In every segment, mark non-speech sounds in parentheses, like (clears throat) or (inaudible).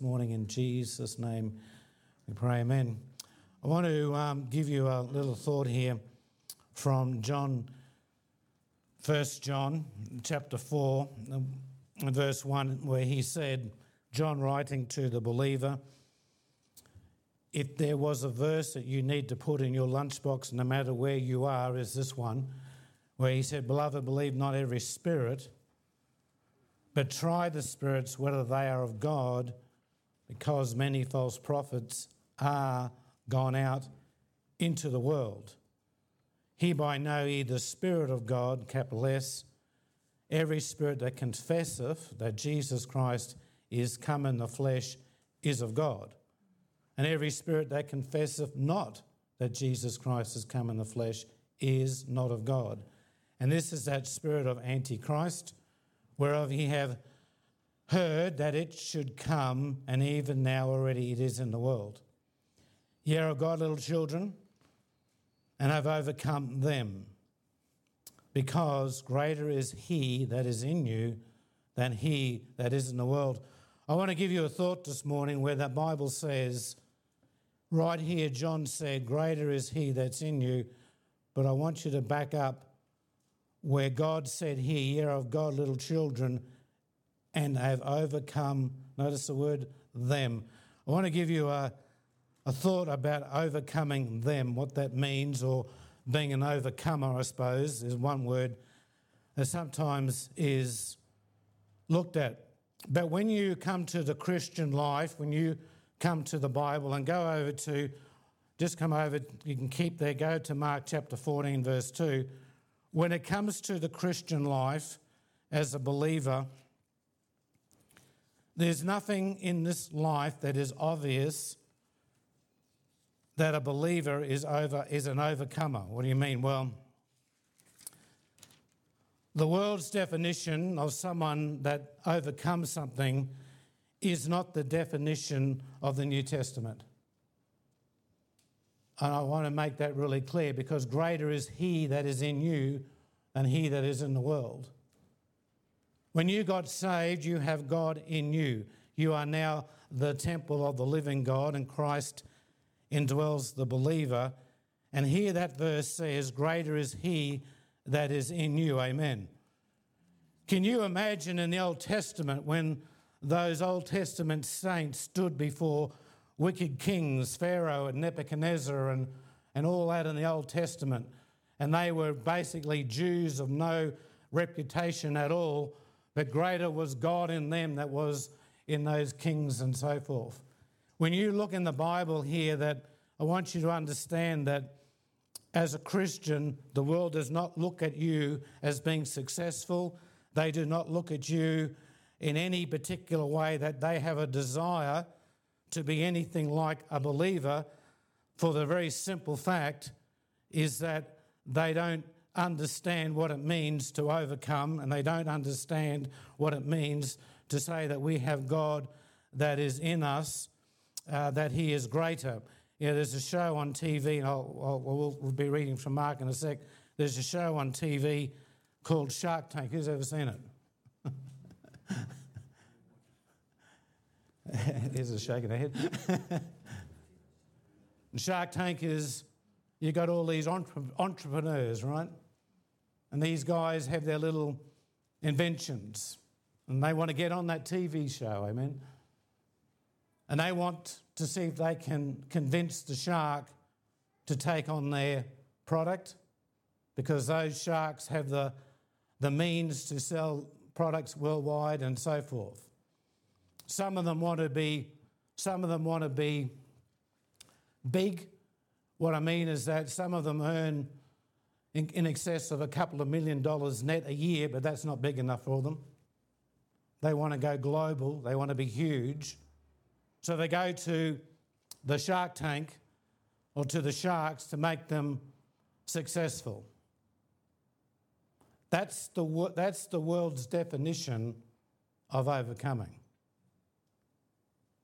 morning in Jesus' name. We pray, Amen. I want to um, give you a little thought here from John, 1 John chapter 4, verse 1, where he said, John writing to the believer, if there was a verse that you need to put in your lunchbox, no matter where you are, is this one, where he said, Beloved, believe not every spirit, but try the spirits whether they are of God, because many false prophets are gone out into the world. Hereby know ye the Spirit of God, capital S, every spirit that confesseth that Jesus Christ is come in the flesh is of God. And every spirit that confesseth not that Jesus Christ has come in the flesh is not of God. And this is that spirit of Antichrist, whereof ye have heard that it should come, and even now already it is in the world. Ye are God, little children, and have overcome them, because greater is he that is in you than he that is in the world. I want to give you a thought this morning where the Bible says, right here, John said, Greater is he that's in you. But I want you to back up where God said here, Ye are of God, little children, and have overcome, notice the word them. I want to give you a, a thought about overcoming them, what that means, or being an overcomer, I suppose, is one word that sometimes is looked at but when you come to the Christian life, when you come to the Bible and go over to, just come over, you can keep there, go to Mark chapter 14, verse 2. When it comes to the Christian life as a believer, there's nothing in this life that is obvious that a believer is over is an overcomer. What do you mean? Well, the world's definition of someone that overcomes something is not the definition of the New Testament. And I want to make that really clear because greater is He that is in you than He that is in the world. When you got saved, you have God in you. You are now the temple of the living God, and Christ indwells the believer. And here that verse says, Greater is He that is in you. Amen. Can you imagine in the Old Testament when those Old Testament saints stood before wicked kings, Pharaoh and Nebuchadnezzar, and, and all that in the Old Testament? And they were basically Jews of no reputation at all, but greater was God in them that was in those kings and so forth. When you look in the Bible here, that I want you to understand that as a Christian, the world does not look at you as being successful. They do not look at you in any particular way that they have a desire to be anything like a believer for the very simple fact is that they don't understand what it means to overcome and they don't understand what it means to say that we have God that is in us, uh, that He is greater. You know, there's a show on TV, and I'll, I'll, we'll be reading from Mark in a sec. There's a show on TV called Shark Tank. Who's ever seen it? (laughs) There's a shaking head. (laughs) Shark Tank is you got all these entre- entrepreneurs, right? And these guys have their little inventions and they want to get on that TV show, amen? And they want to see if they can convince the shark to take on their product because those sharks have the, the means to sell products worldwide and so forth. Some of them want to be, some of them want to be big. What I mean is that some of them earn in, in excess of a couple of million dollars net a year, but that's not big enough for them. They want to go global, they want to be huge. So they go to the shark tank or to the sharks to make them successful. That's the, that's the world's definition of overcoming.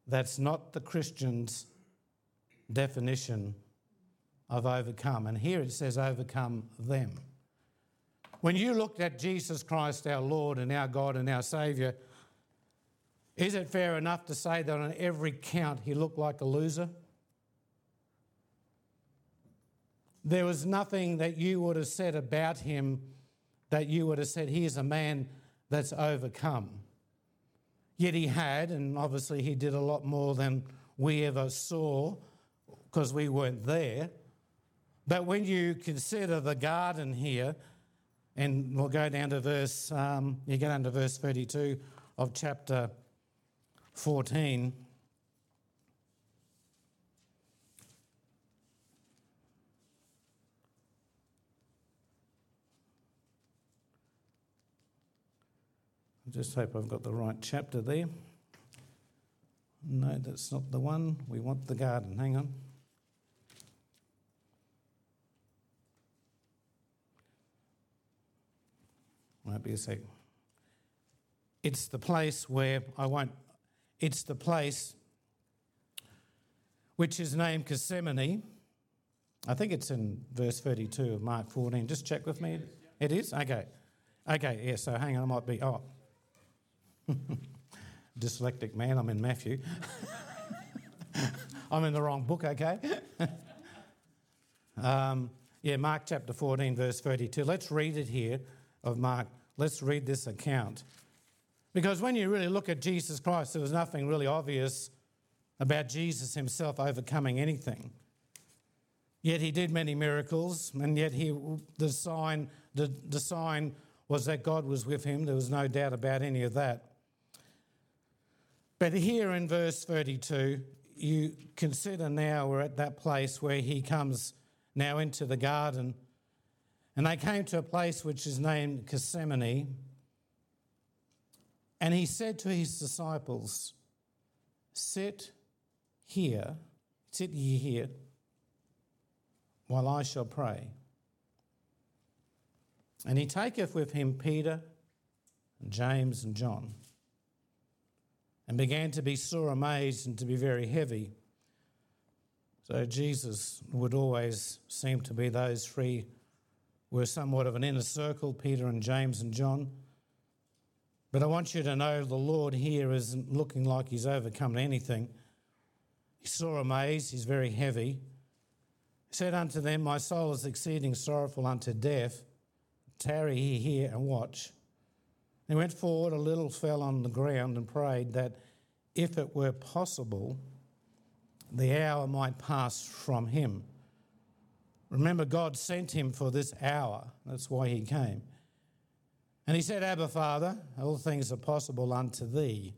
That's not the Christian's definition of overcome. And here it says, overcome them. When you looked at Jesus Christ, our Lord and our God and our Saviour, Is it fair enough to say that on every count he looked like a loser? There was nothing that you would have said about him that you would have said, he is a man that's overcome. Yet he had, and obviously he did a lot more than we ever saw because we weren't there. But when you consider the garden here, and we'll go down to verse, um, you get under verse 32 of chapter 14. I just hope I've got the right chapter there. No, that's not the one. We want the garden. Hang on. Might be a sec. It's the place where I won't, it's the place which is named Gethsemane. I think it's in verse 32 of Mark 14. Just check with me. It is? Okay. Okay, yeah, so hang on, I might be. Oh, (laughs) Dyslectic man, I'm in Matthew. (laughs) I'm in the wrong book, okay? (laughs) um, yeah, Mark chapter 14, verse 32. Let's read it here of Mark. Let's read this account. Because when you really look at Jesus Christ, there was nothing really obvious about Jesus himself overcoming anything. Yet he did many miracles, and yet he, the, sign, the, the sign was that God was with him. There was no doubt about any of that. But here in verse 32, you consider now we're at that place where he comes now into the garden. And they came to a place which is named Gethsemane. And he said to his disciples, Sit here, sit ye here, while I shall pray. And he taketh with him Peter, and James, and John and began to be sore amazed and to be very heavy. So Jesus would always seem to be those three were somewhat of an inner circle, Peter and James and John. But I want you to know the Lord here isn't looking like he's overcome anything. He's sore amazed, he's very heavy. He said unto them, My soul is exceeding sorrowful unto death. Tarry ye here and watch. He went forward a little, fell on the ground, and prayed that if it were possible, the hour might pass from him. Remember, God sent him for this hour. That's why he came. And he said, Abba, Father, all things are possible unto thee.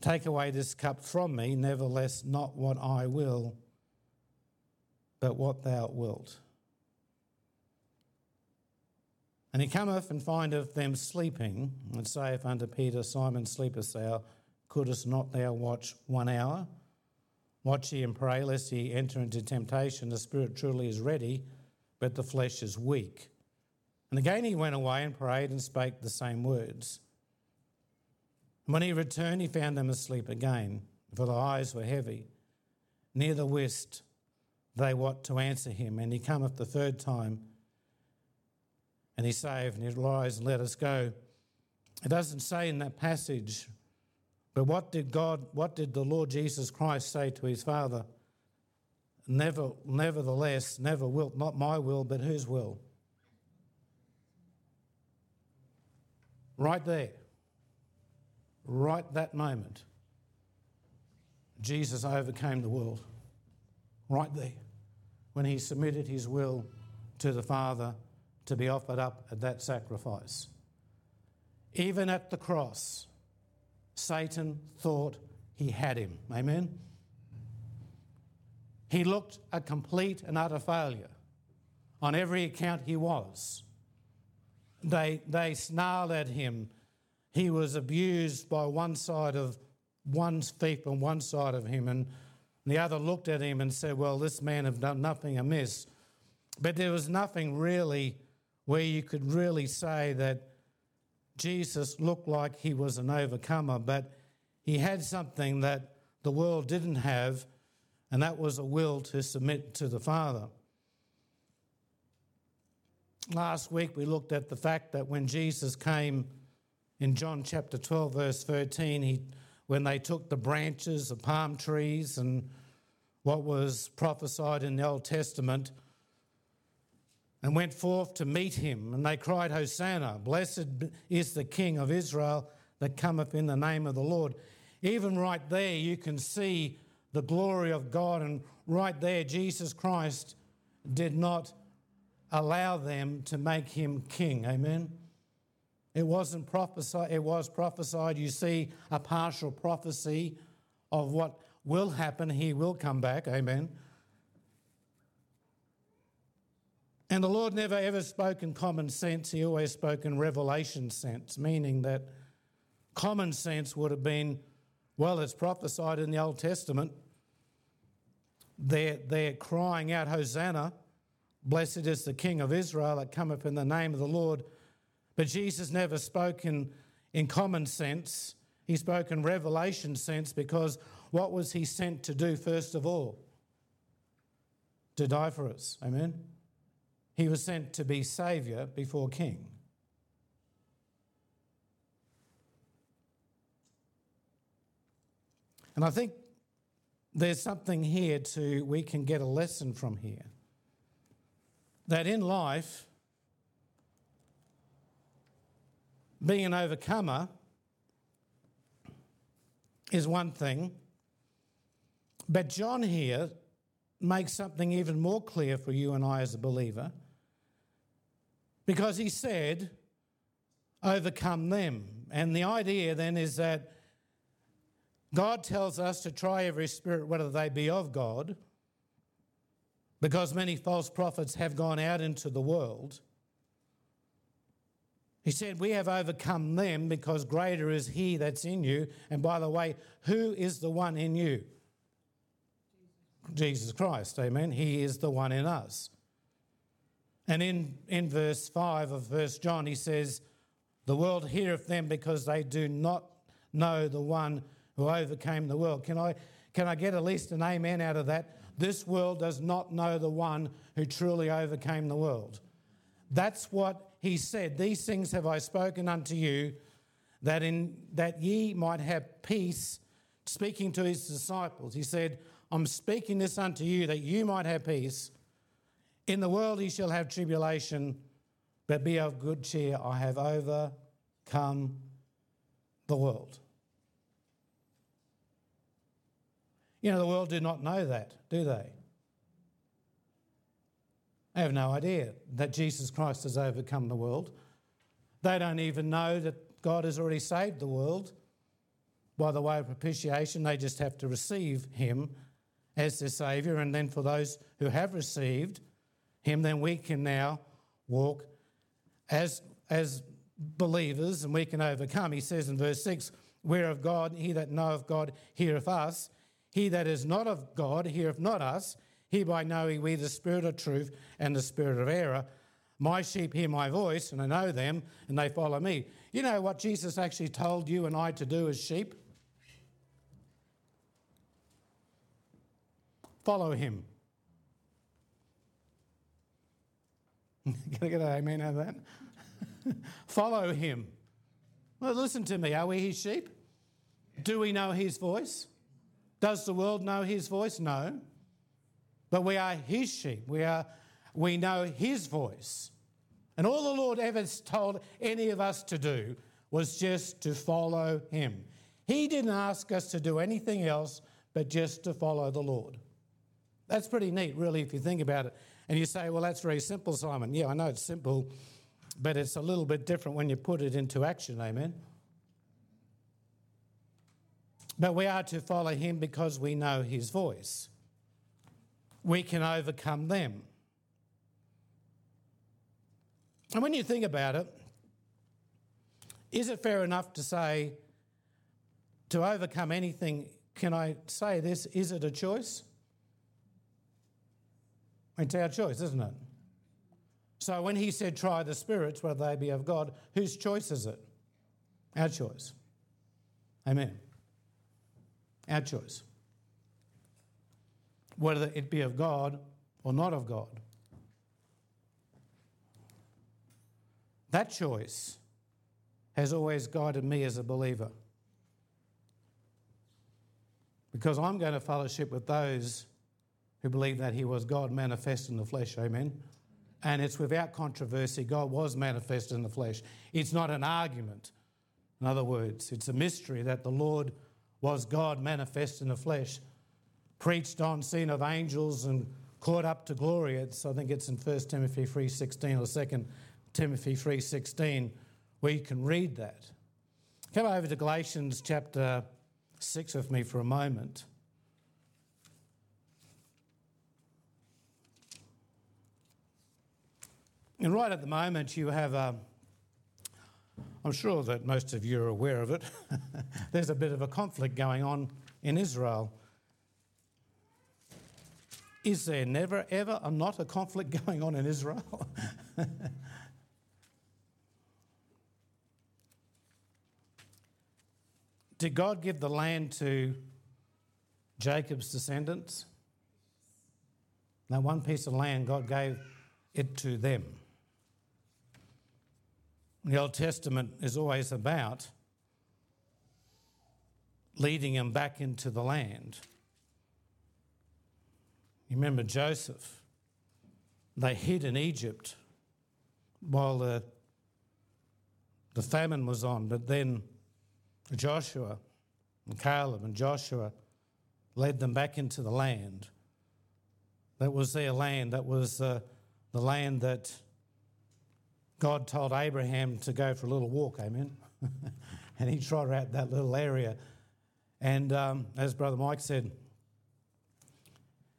Take away this cup from me, nevertheless, not what I will, but what thou wilt. And he cometh and findeth them sleeping, and saith unto Peter, Simon, sleepest thou? Couldst not thou watch one hour? Watch ye and pray, lest ye enter into temptation. The spirit truly is ready, but the flesh is weak. And again he went away and prayed and spake the same words. And when he returned, he found them asleep again, for the eyes were heavy. Neither wist they what to answer him. And he cometh the third time and he saved and he rise and let us go. It doesn't say in that passage, but what did God, what did the Lord Jesus Christ say to his Father? Never, nevertheless, never will, not my will, but whose will? Right there, right that moment, Jesus overcame the world. Right there, when he submitted his will to the Father to be offered up at that sacrifice. Even at the cross, Satan thought he had him. Amen? He looked a complete and utter failure. On every account, he was. They, they snarled at him. He was abused by one side of one's feet on one side of him, and the other looked at him and said, Well, this man have done nothing amiss. But there was nothing really where you could really say that Jesus looked like he was an overcomer, but he had something that the world didn't have, and that was a will to submit to the Father. Last week we looked at the fact that when Jesus came In John chapter 12, verse 13, he, when they took the branches of palm trees and what was prophesied in the Old Testament and went forth to meet him, and they cried, Hosanna, blessed is the King of Israel that cometh in the name of the Lord. Even right there, you can see the glory of God, and right there, Jesus Christ did not allow them to make him king. Amen. It wasn't prophesied, it was prophesied. You see a partial prophecy of what will happen. He will come back. Amen. And the Lord never ever spoke in common sense, He always spoke in revelation sense, meaning that common sense would have been, well, it's prophesied in the Old Testament. They're, they're crying out, Hosanna. Blessed is the King of Israel that cometh in the name of the Lord. But Jesus never spoke in, in common sense. He spoke in revelation sense because what was he sent to do first of all? To die for us. Amen? He was sent to be Saviour before King. And I think there's something here to we can get a lesson from here that in life, being an overcomer is one thing, but John here makes something even more clear for you and I as a believer because he said, overcome them. And the idea then is that God tells us to try every spirit, whether they be of God because many false prophets have gone out into the world. He said, We have overcome them because greater is He that's in you. And by the way, who is the one in you? Jesus Christ, amen. He is the one in us. And in, in verse 5 of First John, he says, The world heareth them because they do not know the one who overcame the world. Can I, can I get at least an amen out of that? This world does not know the one who truly overcame the world. That's what he said. These things have I spoken unto you, that in that ye might have peace. Speaking to his disciples, he said, I'm speaking this unto you that you might have peace. In the world ye shall have tribulation, but be of good cheer. I have overcome the world. You know, the world do not know that, do they? They have no idea that Jesus Christ has overcome the world. They don't even know that God has already saved the world by the way of propitiation. They just have to receive Him as their Saviour. And then for those who have received Him, then we can now walk as, as believers and we can overcome. He says in verse 6 Where of God, he that knoweth God heareth us. He that is not of God heareth not us. Hereby knowing we the spirit of truth and the spirit of error. My sheep hear my voice, and I know them, and they follow me. You know what Jesus actually told you and I to do as sheep? Follow him. (laughs) Can I get an amen out of that? (laughs) Follow him. Well, listen to me. Are we his sheep? Do we know his voice? Does the world know his voice? No. But we are his sheep. We, are, we know his voice. And all the Lord ever told any of us to do was just to follow him. He didn't ask us to do anything else but just to follow the Lord. That's pretty neat, really, if you think about it. And you say, well, that's very simple, Simon. Yeah, I know it's simple, but it's a little bit different when you put it into action. Amen. But we are to follow him because we know his voice. We can overcome them. And when you think about it, is it fair enough to say to overcome anything? Can I say this? Is it a choice? It's our choice, isn't it? So when he said, try the spirits, whether they be of God, whose choice is it? Our choice. Amen. Our choice. Whether it be of God or not of God. That choice has always guided me as a believer. Because I'm going to fellowship with those who believe that he was God manifest in the flesh. Amen. And it's without controversy, God was manifest in the flesh. It's not an argument. In other words, it's a mystery that the Lord was God manifest in the flesh, preached on, seen of angels, and caught up to glory. It's, I think it's in 1 Timothy 3.16 or 2 Timothy 3.16 where you can read that. Come over to Galatians chapter 6 with me for a moment. And right at the moment, you have a, I'm sure that most of you are aware of it, (laughs) there's a bit of a conflict going on in Israel. Is there never, ever, a, not a conflict (laughs) going on in Israel? (laughs) Did God give the land to Jacob's descendants? Now, one piece of land, God gave it to them. The Old Testament is always about leading them back into the land. You remember Joseph? They hid in Egypt while the, the famine was on, but then Joshua and Caleb and Joshua led them back into the land. That was their land. That was uh, the land that God told Abraham to go for a little walk. Amen. (laughs) and he trotted out that little area. And um, as Brother Mike said,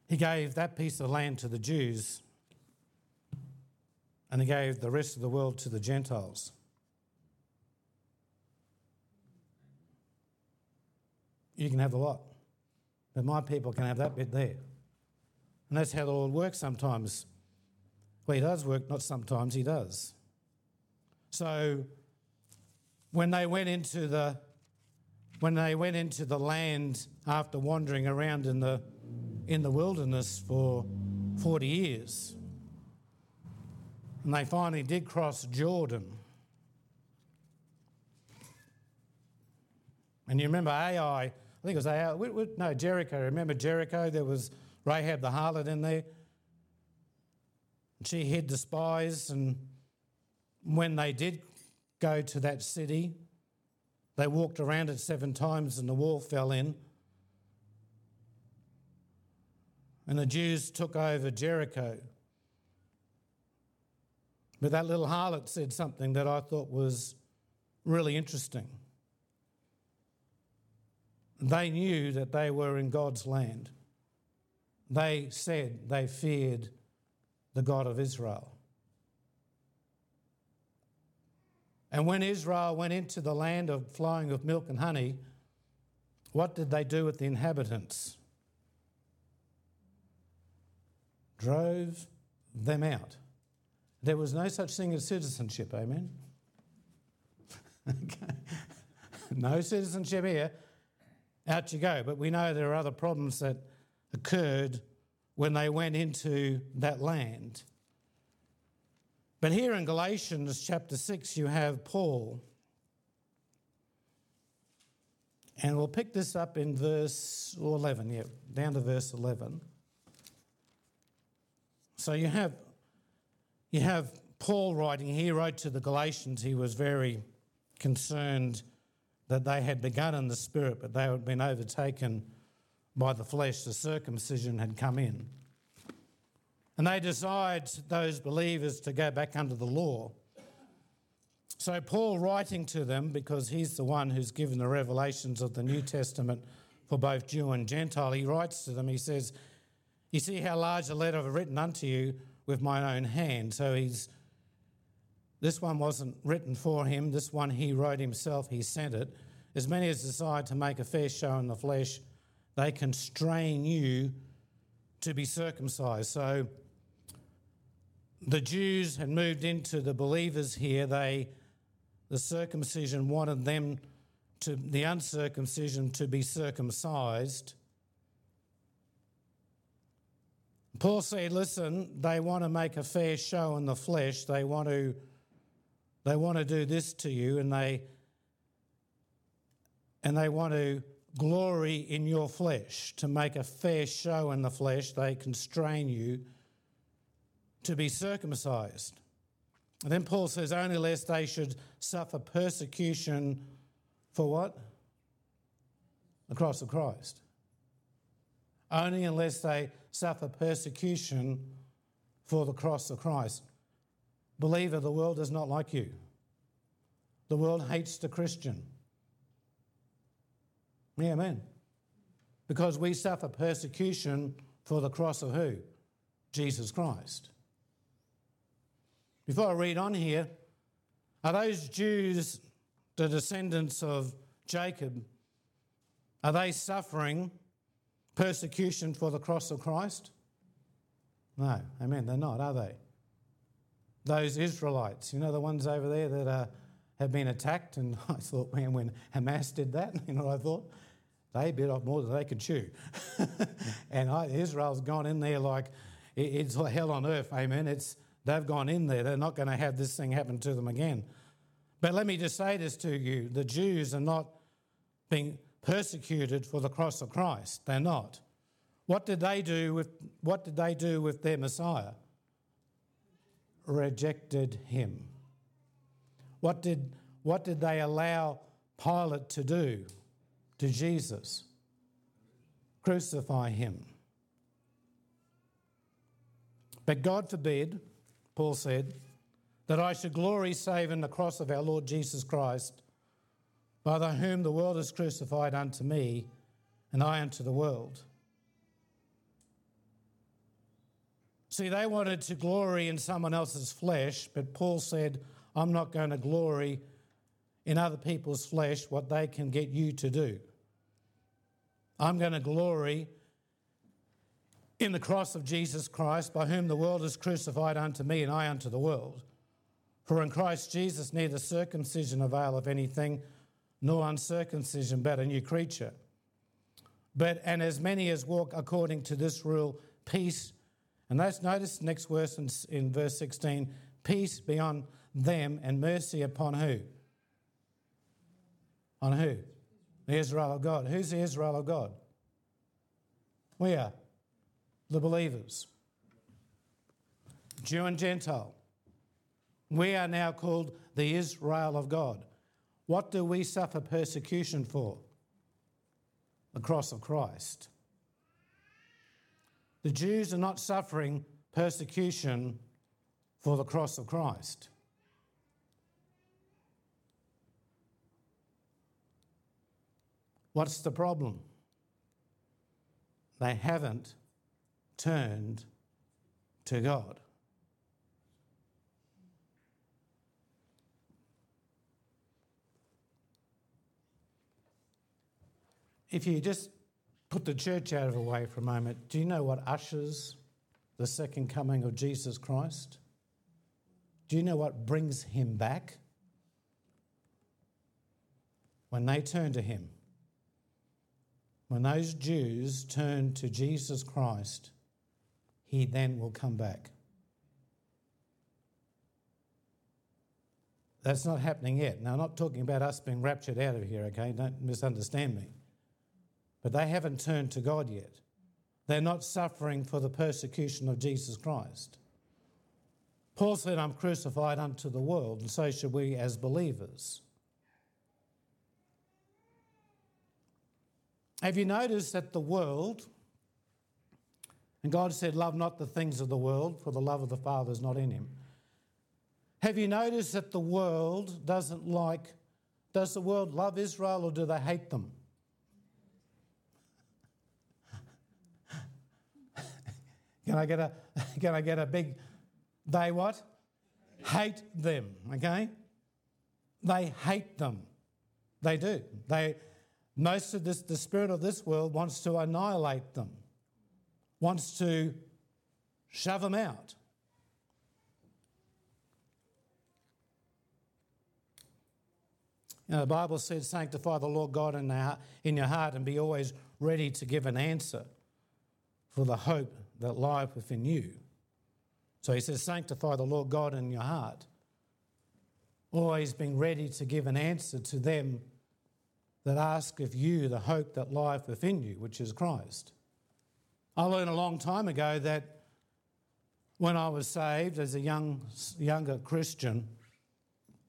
he gave that piece of land to the Jews and he gave the rest of the world to the Gentiles. You can have a lot, but my people can have that bit there. And that's how the Lord works sometimes. Well, He does work, not sometimes, He does. So when they went into the when they went into the land after wandering around in the in the wilderness for 40 years and they finally did cross Jordan. And you remember Ai I think it was Ai no Jericho. Remember Jericho? There was Rahab the harlot in there. And she hid the spies and when they did go to that city, they walked around it seven times and the wall fell in. And the Jews took over Jericho. But that little harlot said something that I thought was really interesting. They knew that they were in God's land. They said they feared the God of Israel. And when Israel went into the land of flowing of milk and honey, what did they do with the inhabitants? Drove them out. There was no such thing as citizenship, amen? (laughs) no citizenship here. Out you go. But we know there are other problems that occurred when they went into that land. But here in Galatians chapter 6, you have Paul. And we'll pick this up in verse 11, yeah, down to verse 11. So you have, you have Paul writing, he wrote to the Galatians, he was very concerned that they had begun in the spirit, but they had been overtaken by the flesh. The circumcision had come in. And they desired those believers to go back under the law. So, Paul writing to them, because he's the one who's given the revelations of the New Testament for both Jew and Gentile, he writes to them, he says, You see how large a letter I've written unto you with my own hand. So, he's this one wasn't written for him, this one he wrote himself, he sent it. As many as decide to make a fair show in the flesh, they constrain you to be circumcised. So, the Jews had moved into the believers here. They, the circumcision wanted them to, the uncircumcision to be circumcised. Paul said, listen, they want to make a fair show in the flesh. They want to They want to do this to you and they and they want to glory in your flesh, to make a fair show in the flesh. They constrain you to be circumcised. And then Paul says, only lest they should suffer persecution for what? The cross of Christ. Only unless they suffer persecution for the cross of Christ. Believer, the world is not like you. The world hates the Christian. Amen. Because we suffer persecution for the cross of who? Jesus Christ. Before I read on here, are those Jews the descendants of Jacob? Are they suffering persecution for the cross of Christ? No, amen, they're not, are they? Those Israelites, you know, the ones over there that uh, have been attacked, and (laughs) I thought, man, when Hamas did that, (laughs) you know I thought? They bit off more than they could chew. (laughs) and I, Israel's gone in there like it's hell on earth, amen. It's, they've gone in there. They're not going to have this thing happen to them again. But let me just say this to you the Jews are not being persecuted for the cross of Christ. They're not. What did they do with, what did they do with their Messiah? Rejected him. What did, what did they allow Pilate to do to Jesus? Crucify him. But God forbid, Paul said, that I should glory save in the cross of our Lord Jesus Christ, by the whom the world is crucified unto me, and I unto the world. See, they wanted to glory in someone else's flesh, but Paul said, I'm not going to glory in other people's flesh what they can get you to do. I'm going to glory in the cross of Jesus Christ, by whom the world is crucified unto me and I unto the world. For in Christ Jesus neither circumcision availeth anything, nor uncircumcision, but a new creature. But and as many as walk according to this rule, peace. And that's notice next verse in, in verse 16, peace be on them and mercy upon who? On who? The Israel of God. Who's the Israel of God? We are the believers, Jew and Gentile. We are now called the Israel of God. What do we suffer persecution for? The cross of Christ. The Jews are not suffering persecution for the cross of Christ. What's the problem? They haven't turned to God. If you just put the church out of the way for a moment, do you know what ushers the second coming of Jesus Christ? Do you know what brings him back? When they turn to him. When those Jews turn to Jesus Christ, he then will come back. That's not happening yet. Now, I'm not talking about us being raptured out of here, okay? Don't misunderstand me. But they haven't turned to God yet. They're not suffering for the persecution of Jesus Christ. Paul said, I'm crucified unto the world, and so should we as believers. Have you noticed that the world, and God said, Love not the things of the world, for the love of the Father is not in him. Have you noticed that the world doesn't like, does the world love Israel or do they hate them? (laughs) can I get a (laughs) can I get a big they what? Hate them, okay? They hate them. They do. They most of this, the spirit of this world wants to annihilate them, wants to shove them out. You know, the Bible says, Sanctify the Lord God in, in your heart and be always ready to give an answer for the hope that lieth within you. So he says, Sanctify the Lord God in your heart. always being ready to give an answer to them that ask of you the hope that lieth within you, which is Christ. I learned a long time ago that when I was saved as a young, younger Christian,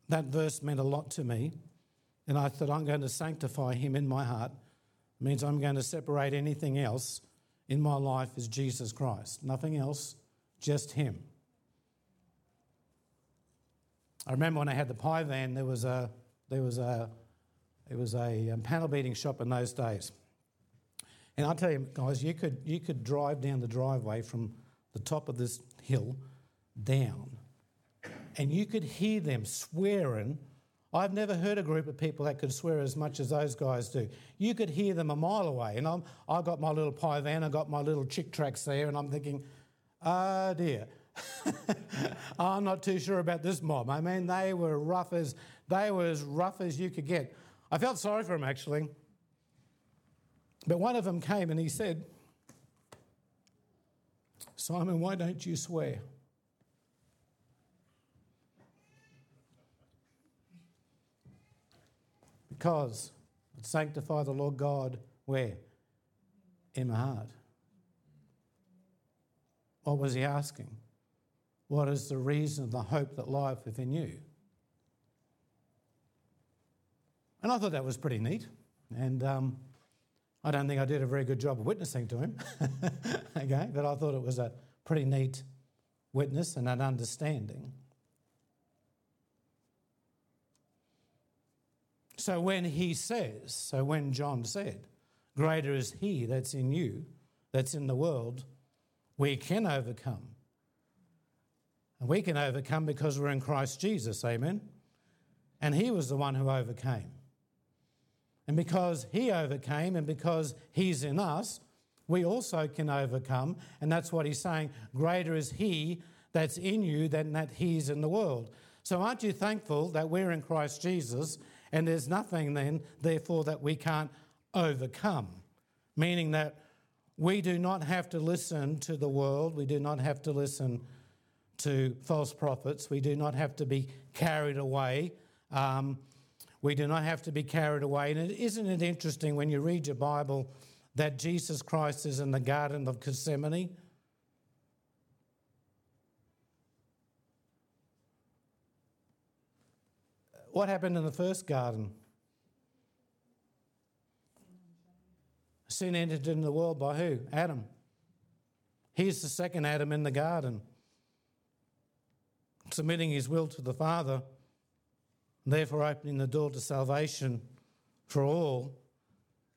that verse meant a lot to me. And I thought, I'm going to sanctify him in my heart. It means I'm going to separate anything else in my life as Jesus Christ. Nothing else, just him. I remember when I had the pie van, there was a, there was a, it was a panel beating shop in those days. And I tell you, guys, you could, you could drive down the driveway from the top of this hill down, and you could hear them swearing. I've never heard a group of people that could swear as much as those guys do. You could hear them a mile away. And I'm, I've got my little pie van, I've got my little Chick tracts there, and I'm thinking, oh dear. (laughs) I'm not too sure about this mob. I mean, they were rough as they were as rough as you could get. I felt sorry for them actually. But one of them came and he said, Simon, why don't you swear? Because sanctify the Lord God where? In my heart. What was he asking? What is the reason of the hope that lieth within you? And I thought that was pretty neat. And um, I don't think I did a very good job of witnessing to him, (laughs) okay, but I thought it was a pretty neat witness and an understanding. So when he says, so when John said, Greater is he that's in you, that's in the world, we can overcome. And we can overcome because we're in Christ Jesus, amen? And he was the one who overcame. And because he overcame and because he's in us, we also can overcome. And that's what he's saying greater is he that's in you than that he's in the world. So aren't you thankful that we're in Christ Jesus and there's nothing then, therefore, that we can't overcome? Meaning that we do not have to listen to the world, we do not have to listen to false prophets, we do not have to be carried away. Um, we do not have to be carried away. And isn't it interesting when you read your Bible that Jesus Christ is in the Garden of Gethsemane? What happened in the first garden? Sin entered into the world by who? Adam. He's the second Adam in the garden, submitting his will to the Father therefore opening the door to salvation for all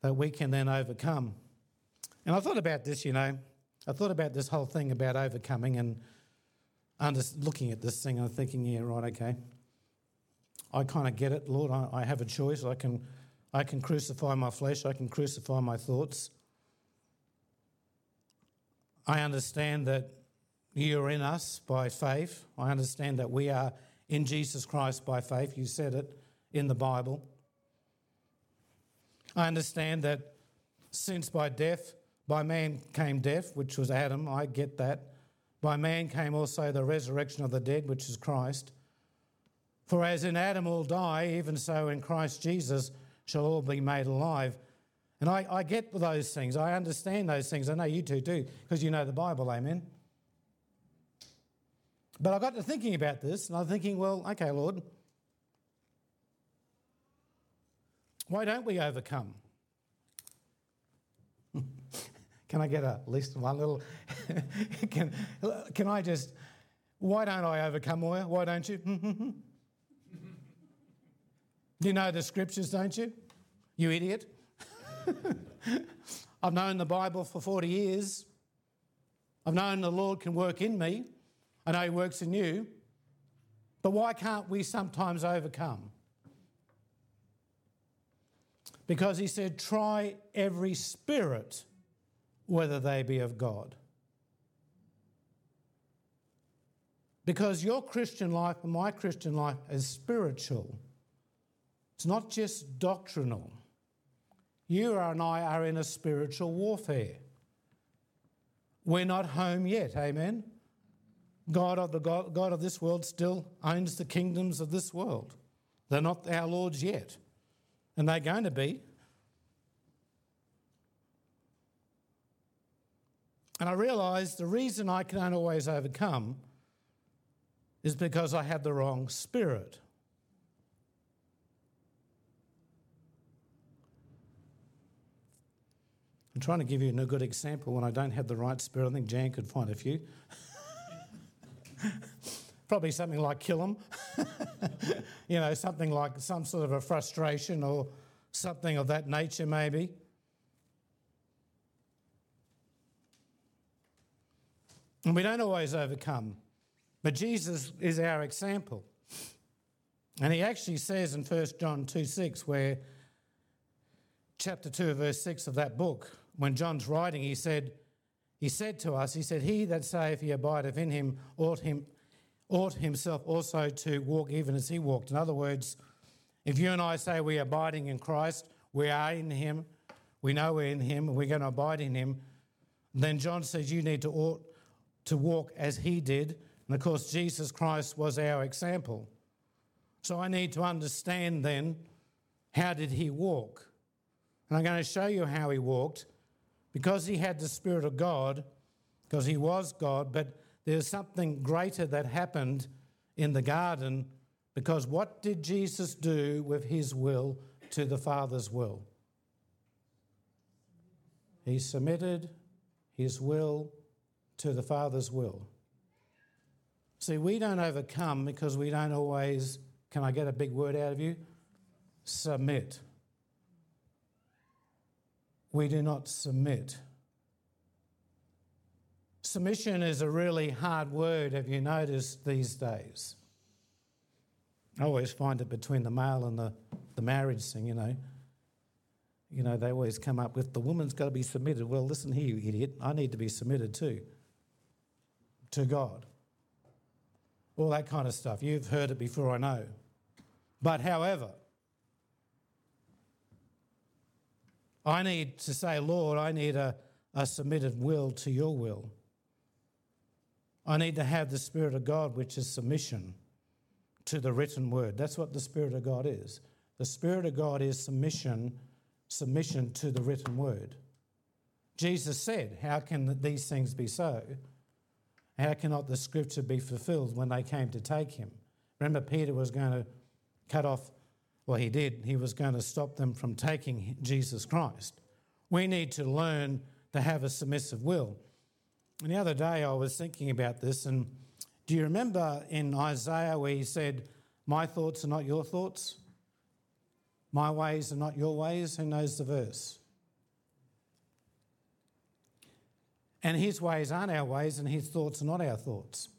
that we can then overcome. And I thought about this, you know, I thought about this whole thing about overcoming and under, looking at this thing, I'm thinking, yeah, right, okay. I kind of get it, Lord. I, I have a choice. I can, I can crucify my flesh, I can crucify my thoughts. I understand that you're in us by faith. I understand that we are in Jesus Christ by faith. You said it in the Bible. I understand that since by death, by man came death, which was Adam, I get that. By man came also the resurrection of the dead, which is Christ. For as in Adam all die, even so in Christ Jesus shall all be made alive. And I, I get those things. I understand those things. I know you two do, because you know the Bible, amen. But I got to thinking about this, and I'm thinking, well, okay, Lord, why don't we overcome? (laughs) can I get at least one little? (laughs) can, can I just, why don't I overcome, Moya? Why don't you? (laughs) you know the scriptures, don't you? You idiot. I've known the Bible for 40 years. I've known the Lord can work in me. I know He works in you, but why can't we sometimes overcome? Because He said, try every spirit, whether they be of God. Because your Christian life and my Christian life is spiritual. It's not just doctrinal. You and I are in a spiritual warfare. We're not home yet, amen? God of the God, God of this world still owns the kingdoms of this world. They're not our lords yet, and they're going to be. And I realised the reason I can't always overcome is because I have the wrong spirit. I'm trying to give you a good example when I don't have the right spirit. I think Jan could find a few. (laughs) (laughs) Probably something like kill them. (laughs) you know, something like some sort of a frustration or something of that nature, maybe. And we don't always overcome. But Jesus is our example. And he actually says in 1 John 2 6, where chapter 2, verse 6 of that book, when John's writing, he said, he said to us, he said, He that saith he abideth in him ought him ought himself also to walk even as he walked. In other words, if you and I say we're abiding in Christ, we are in him, we know we're in him, and we're going to abide in him, then John says you need to ought to walk as he did. And of course, Jesus Christ was our example. So I need to understand then how did he walk? And I'm going to show you how he walked because he had the Spirit of God, because he was God, but there's something greater that happened in the garden because what did Jesus do with his will to the Father's will? He submitted his will to the Father's will. See, we don't overcome because we don't always, can I get a big word out of you? Submit. We do not submit. Submission is a really hard word, have you noticed these days? I always find it between the male and the, the marriage thing, you know. You know, they always come up with the woman's got to be submitted. Well, listen here, you idiot. I need to be submitted too to God. All that kind of stuff. You've heard it before, I know. But however, I need to say, Lord, I need a, a submitted will to your will. I need to have the Spirit of God, which is submission to the written word. That's what the Spirit of God is. The Spirit of God is submission, submission to the written word. Jesus said, How can these things be so? How cannot the scripture be fulfilled when they came to take him? Remember, Peter was going to cut off, well, he did, he was going to stop them from taking Jesus Christ. We need to learn to have a submissive will. And the other day I was thinking about this, and do you remember in Isaiah where he said, My thoughts are not your thoughts? My ways are not your ways? Who knows the verse? And his ways aren't our ways, and his thoughts are not our thoughts.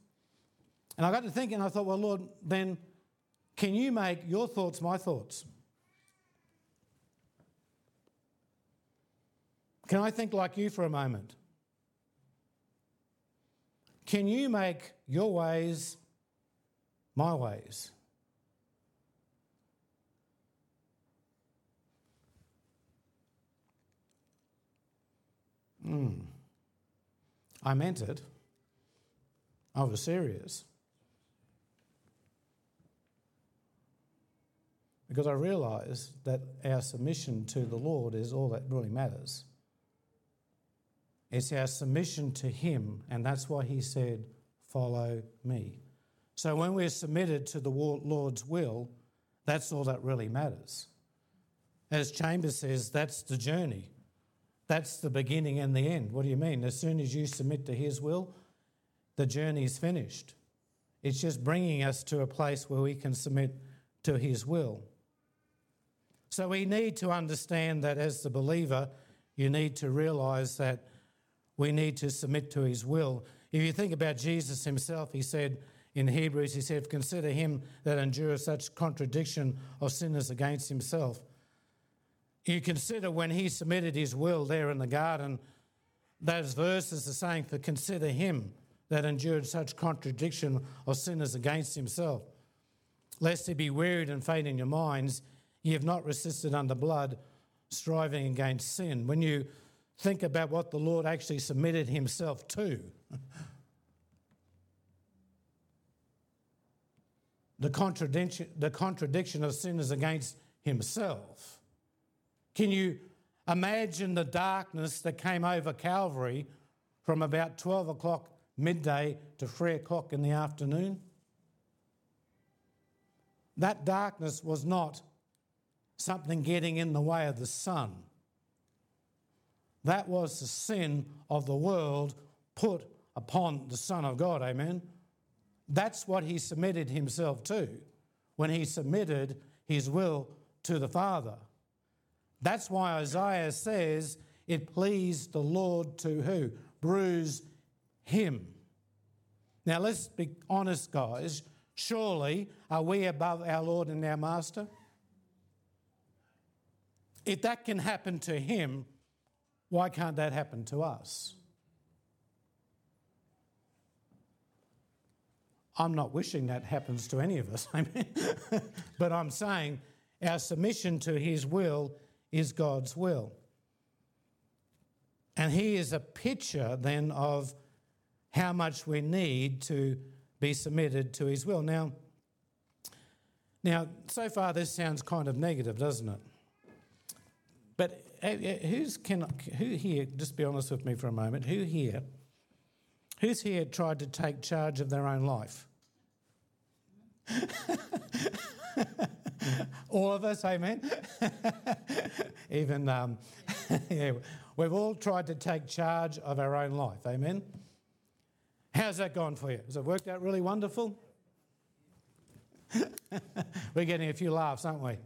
And I got to thinking, I thought, well, Lord, then can you make your thoughts my thoughts? Can I think like you for a moment? Can you make your ways my ways? Hmm. I meant it. I was serious. Because I realise that our submission to the Lord is all that really matters. It's our submission to Him, and that's why He said, Follow me. So when we're submitted to the Lord's will, that's all that really matters. As Chambers says, that's the journey. That's the beginning and the end. What do you mean? As soon as you submit to His will, the journey is finished. It's just bringing us to a place where we can submit to His will. So we need to understand that as the believer, you need to realize that we need to submit to His will. If you think about Jesus Himself, He said in Hebrews, He said, Consider Him that endures such contradiction of sinners against Himself you consider when he submitted his will there in the garden, those verses are saying For consider him that endured such contradiction of sinners against himself. Lest he be wearied and faint in your minds, ye have not resisted under blood, striving against sin. When you think about what the Lord actually submitted himself to, (laughs) the contradiction, the contradiction of sinners against himself. Can you imagine the darkness that came over Calvary from about 12 o'clock midday to 3 o'clock in the afternoon? That darkness was not something getting in the way of the sun. That was the sin of the world put upon the Son of God. Amen. That's what he submitted himself to when he submitted his will to the Father. That's why Isaiah says it pleased the Lord to who? Bruise him. Now let's be honest, guys. Surely are we above our Lord and our Master? If that can happen to him, why can't that happen to us? I'm not wishing that happens to any of us, (laughs) I mean, but I'm saying our submission to His will is God's will. And He is a picture then of how much we need to be submitted to His will. Now, now, so far this sounds kind of negative, doesn't it? But who's can who here? Just be honest with me for a moment. Who here Who's here tried to take charge of their own life? (laughs) all of us, amen? (laughs) Even, um, (laughs) yeah, we've all tried to take charge of our own life, amen? How's that gone for you? Has it worked out really wonderful? We're getting a few laughs, aren't we?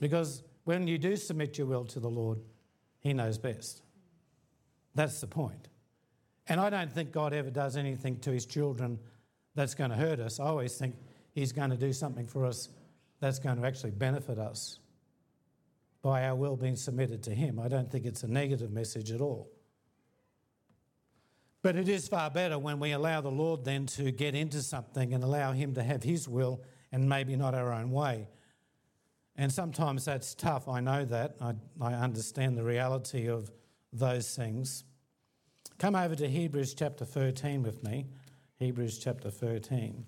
Because when you do submit your will to the Lord, He knows best. That's the point. And I don't think God ever does anything to his children that's going to hurt us. I always think he's going to do something for us that's going to actually benefit us by our will being submitted to him. I don't think it's a negative message at all. But it is far better when we allow the Lord then to get into something and allow him to have his will and maybe not our own way. And sometimes that's tough, I know that. I, I understand the reality of those things. Come over to Hebrews chapter 13 with me. Hebrews chapter 13.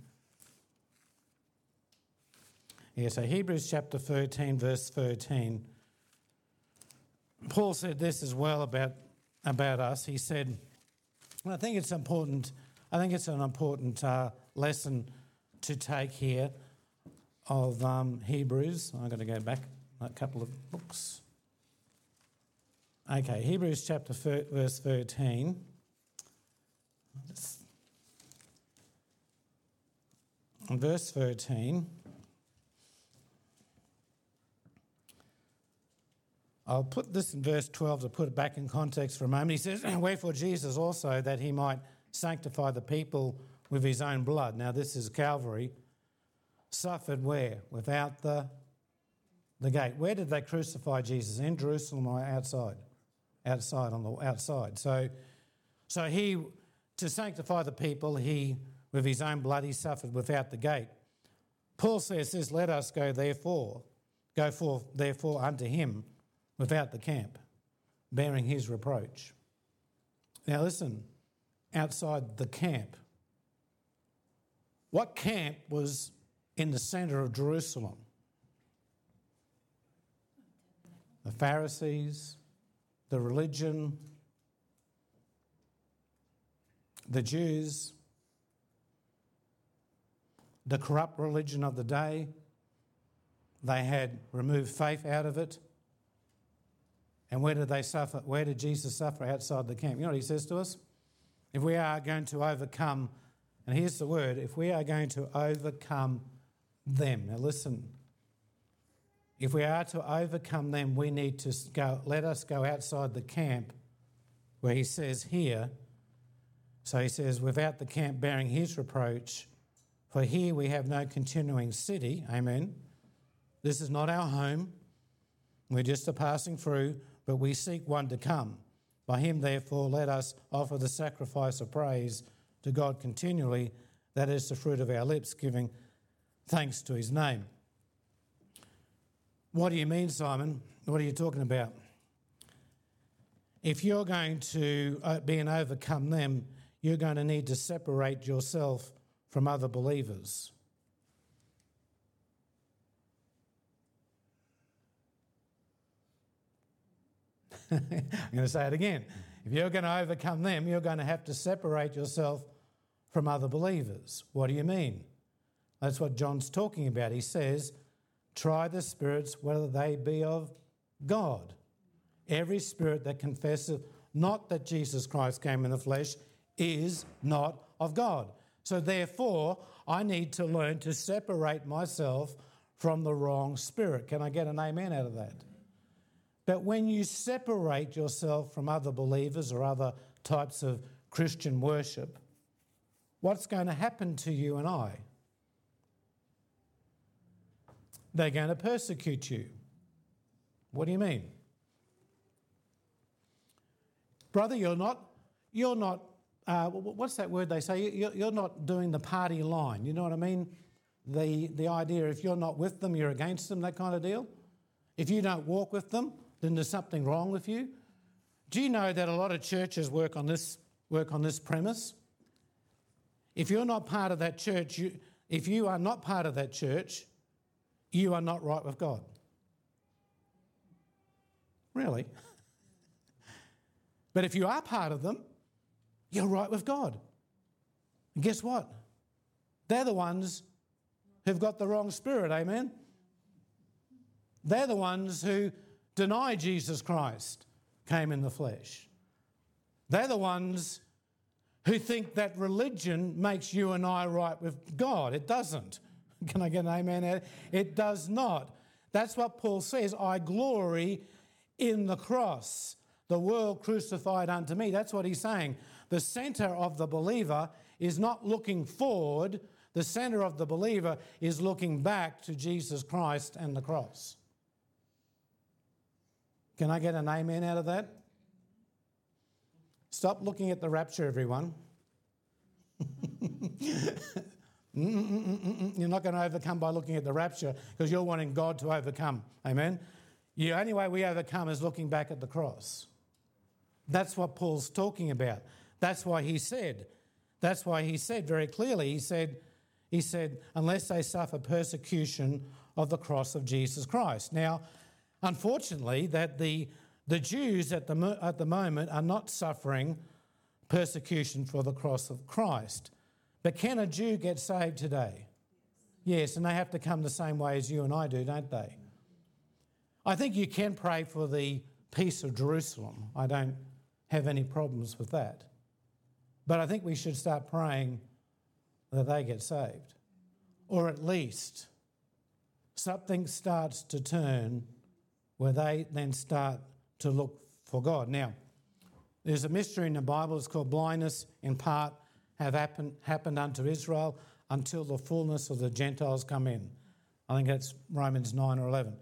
Yeah, so Hebrews chapter 13, verse 13. Paul said this as well about, about us. He said, I think it's important, I think it's an important uh, lesson to take here of um, Hebrews. I'm going to go back a couple of books. Okay, Hebrews chapter verse 13. verse 13. I'll put this in verse 12 to put it back in context for a moment. He says, (clears throat) Wherefore Jesus also, that he might sanctify the people with his own blood. Now, this is Calvary. Suffered where? Without the, the gate. Where did they crucify Jesus? In Jerusalem or outside? outside on the outside. So, so he, to sanctify the people, he, with his own blood, he suffered without the gate. Paul says this, let us go therefore, go forth therefore unto him without the camp, bearing his reproach. Now listen, outside the camp, what camp was in the centre of Jerusalem? The Pharisees, the religion, the Jews, the corrupt religion of the day. They had removed faith out of it. And where did they suffer? Where did Jesus suffer? Outside the camp. You know what he says to us? If we are going to overcome, and here's the word if we are going to overcome them. Now listen, if we are to overcome them, we need to go, let us go outside the camp where he says here. So he says, without the camp bearing his reproach, for here we have no continuing city. Amen. This is not our home. We're just a passing through, but we seek one to come. By him, therefore, let us offer the sacrifice of praise to God continually. That is the fruit of our lips, giving thanks to his name. What do you mean, Simon? What are you talking about? If you're going to uh, be and overcome them, you're going to need to separate yourself from other believers. (laughs) I'm going to say it again. If you're going to overcome them, you're going to have to separate yourself from other believers. What do you mean? That's what John's talking about. He says, Try the spirits whether they be of God. Every spirit that confesses not that Jesus Christ came in the flesh is not of God. So therefore, I need to learn to separate myself from the wrong spirit. Can I get an amen out of that? But when you separate yourself from other believers or other types of Christian worship, what's going to happen to you and I? They're going to persecute you. What do you mean? Brother, you're not, you're not, uh, what's that word they say? You're not doing the party line. You know what I mean? The, the idea if you're not with them, you're against them, that kind of deal. If you don't walk with them, then there's something wrong with you. Do you know that a lot of churches work on this, work on this premise? If you're not part of that church, you, if you are not part of that church, you are not right with God. Really? (laughs) but if you are part of them, you're right with God. And guess what? They're the ones who've got the wrong spirit, amen? They're the ones who deny Jesus Christ came in the flesh. They're the ones who think that religion makes you and I right with God. It doesn't. (laughs) Can I get an amen? It does not. That's what Paul says. I glory in the cross, the world crucified unto me. That's what he's saying. The center of the believer is not looking forward, the center of the believer is looking back to Jesus Christ and the cross. Can I get an amen out of that? Stop looking at the rapture, everyone. (laughs) you're not going to overcome by looking at the rapture because you're wanting God to overcome. Amen? The only way we overcome is looking back at the cross. That's what Paul's talking about. That's why he said, that's why he said very clearly, he said, he said, unless they suffer persecution of the cross of Jesus Christ. Now, unfortunately, that the, the Jews at the, at the moment are not suffering persecution for the cross of Christ. But can a Jew get saved today? Yes, and they have to come the same way as you and I do, don't they? I think you can pray for the peace of Jerusalem. I don't have any problems with that. But I think we should start praying that they get saved. Or at least something starts to turn where they then start to look for God. Now, there's a mystery in the Bible, it's called blindness in part have happened, happened unto Israel until the fullness of the Gentiles come in. I think that's Romans 9 or 11.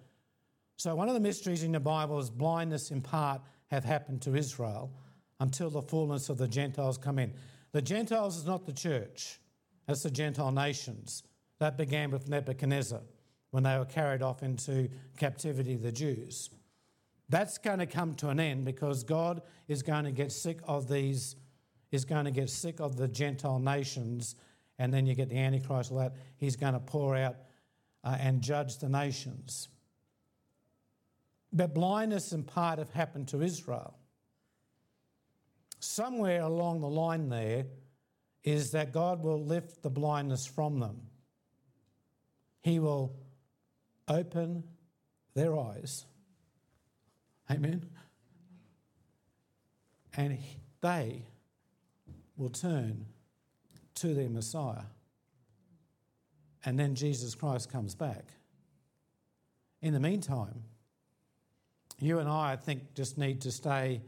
So, one of the mysteries in the Bible is blindness in part have happened to Israel until the fullness of the Gentiles come in. The Gentiles is not the church, that's the Gentile nations. That began with Nebuchadnezzar when they were carried off into captivity, the Jews. That's going to come to an end because God is going to get sick of these is going to get sick of the Gentile nations, and then you get the Antichrist, all that. He's going to pour out uh, and judge the nations. But blindness in part have happened to Israel. Somewhere along the line there is that God will lift the blindness from them. He will open their eyes. Amen. And they will turn to their Messiah. And then Jesus Christ comes back. In the meantime, you and I, I think, just need to stay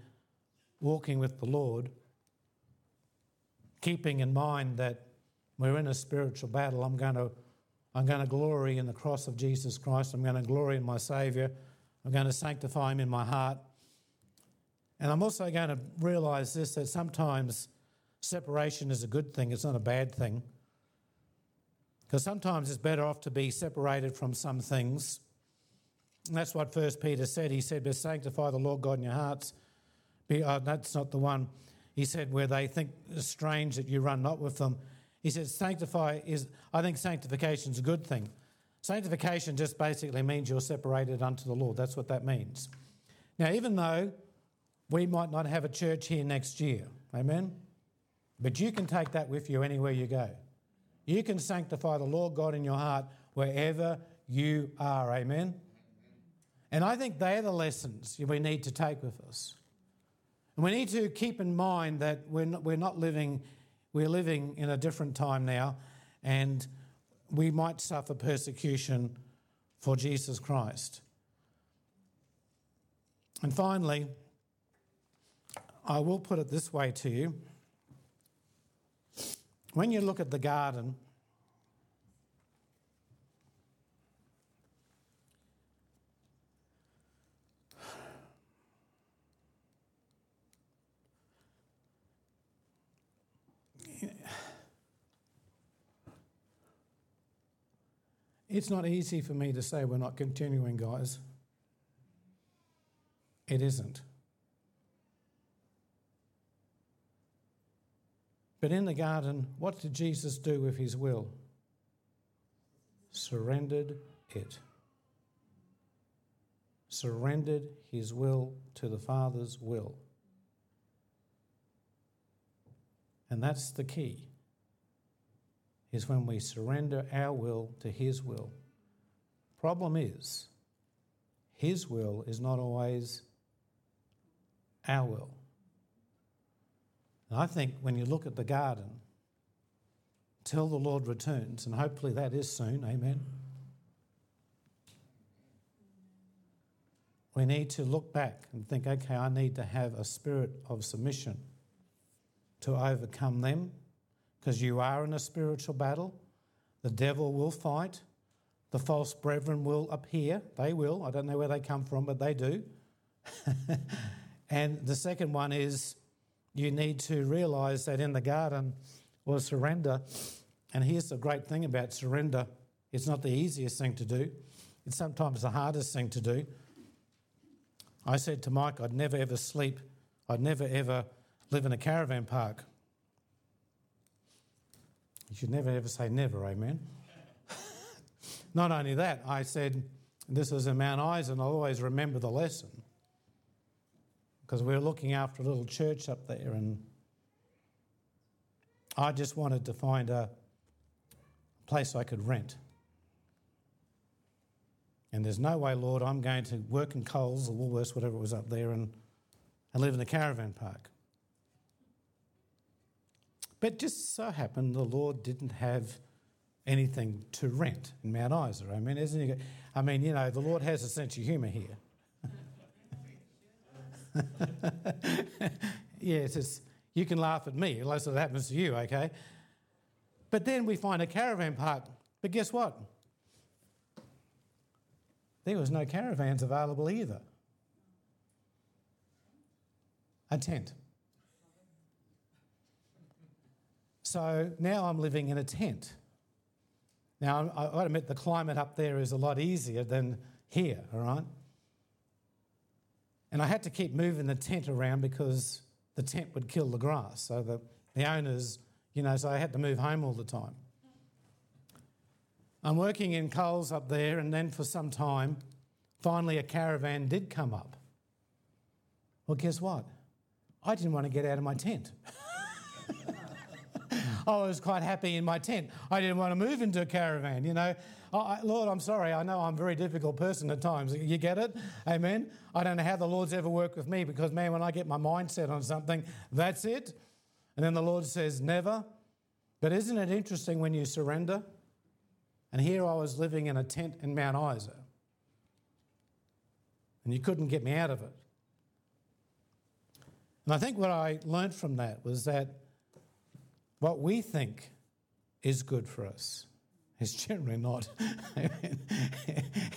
walking with the Lord, keeping in mind that we're in a spiritual battle. I'm going to, I'm going to glory in the cross of Jesus Christ. I'm going to glory in my Saviour. I'm going to sanctify Him in my heart. And I'm also going to realise this that sometimes separation is a good thing, it's not a bad thing. Because sometimes it's better off to be separated from some things. And that's what First Peter said. He said, But sanctify the Lord God in your hearts. Be, oh, that's not the one. He said, Where they think it's strange that you run not with them. He says, sanctify is, I think sanctification is a good thing. Sanctification just basically means you're separated unto the Lord. That's what that means. Now, even though we might not have a church here next year, amen? But you can take that with you anywhere you go. You can sanctify the Lord God in your heart wherever you are, amen? And I think they're the lessons we need to take with us. And we need to keep in mind that we're not, we're not living, we're living in a different time now, and we might suffer persecution for Jesus Christ. And finally, I will put it this way to you. When you look at the garden, It's not easy for me to say we're not continuing, guys. It isn't. But in the garden, what did Jesus do with his will? Surrendered it. Surrendered his will to the Father's will. And that's the key is when we surrender our will to His will. Problem is, His will is not always our will. And I think when you look at the garden, till the Lord returns, and hopefully that is soon, amen. We need to look back and think, okay, I need to have a spirit of submission to overcome them because you are in a spiritual battle. The devil will fight. The false brethren will appear. They will. I don't know where they come from, but they do. (laughs) and the second one is you need to realize that in the garden was surrender. And here's the great thing about surrender it's not the easiest thing to do, it's sometimes the hardest thing to do. I said to Mike, I'd never ever sleep, I'd never ever live in a caravan park. You should never ever say never, amen. (laughs) Not only that, I said, this was in Mount Isa, and I'll always remember the lesson because we were looking after a little church up there, and I just wanted to find a place I could rent. And there's no way, Lord, I'm going to work in Coles or Woolworths, whatever it was up there, and, and live in a caravan park. But just so happened the Lord didn't have anything to rent in Mount Isa. I mean, isn't he? I mean, you know, the Lord has a sense of humour here. (laughs) yes, it's, you can laugh at me unless it happens to you, okay? But then we find a caravan park. But guess what? There was no caravans available either. A tent. So now I'm living in a tent. Now, got to admit, the climate up there is a lot easier than here, all right? And I had to keep moving the tent around because the tent would kill the grass. So the, the owners, you know, so I had to move home all the time. I'm working in Coles up there, and then for some time, finally a caravan did come up. Well, guess what? I didn't want to get out of my tent. (laughs) I was quite happy in my tent. I didn't want to move into a caravan, you know. I, Lord, I'm sorry. I know I'm a very difficult person at times. You get it? Amen. I don't know how the Lord's ever worked with me because, man, when I get my mind set on something, that's it. And then the Lord says, never. But isn't it interesting when you surrender? And here I was living in a tent in Mount Isa. And you couldn't get me out of it. And I think what I learned from that was that what we think is good for us. It's generally not. (laughs)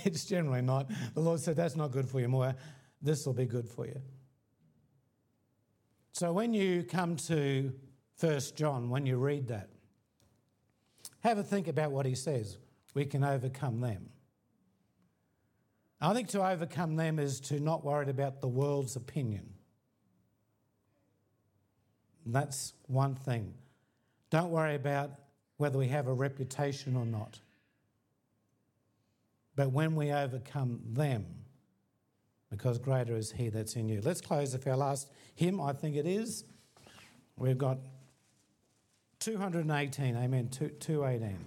it's generally not. The Lord said, That's not good for you, Moya. This will be good for you. So when you come to 1 John, when you read that, have a think about what he says. We can overcome them. I think to overcome them is to not worry about the world's opinion. That's one thing. Don't worry about whether we have a reputation or not. But when we overcome them, because greater is He that's in you. Let's close with our last hymn, I think it is. We've got 218, amen, 218.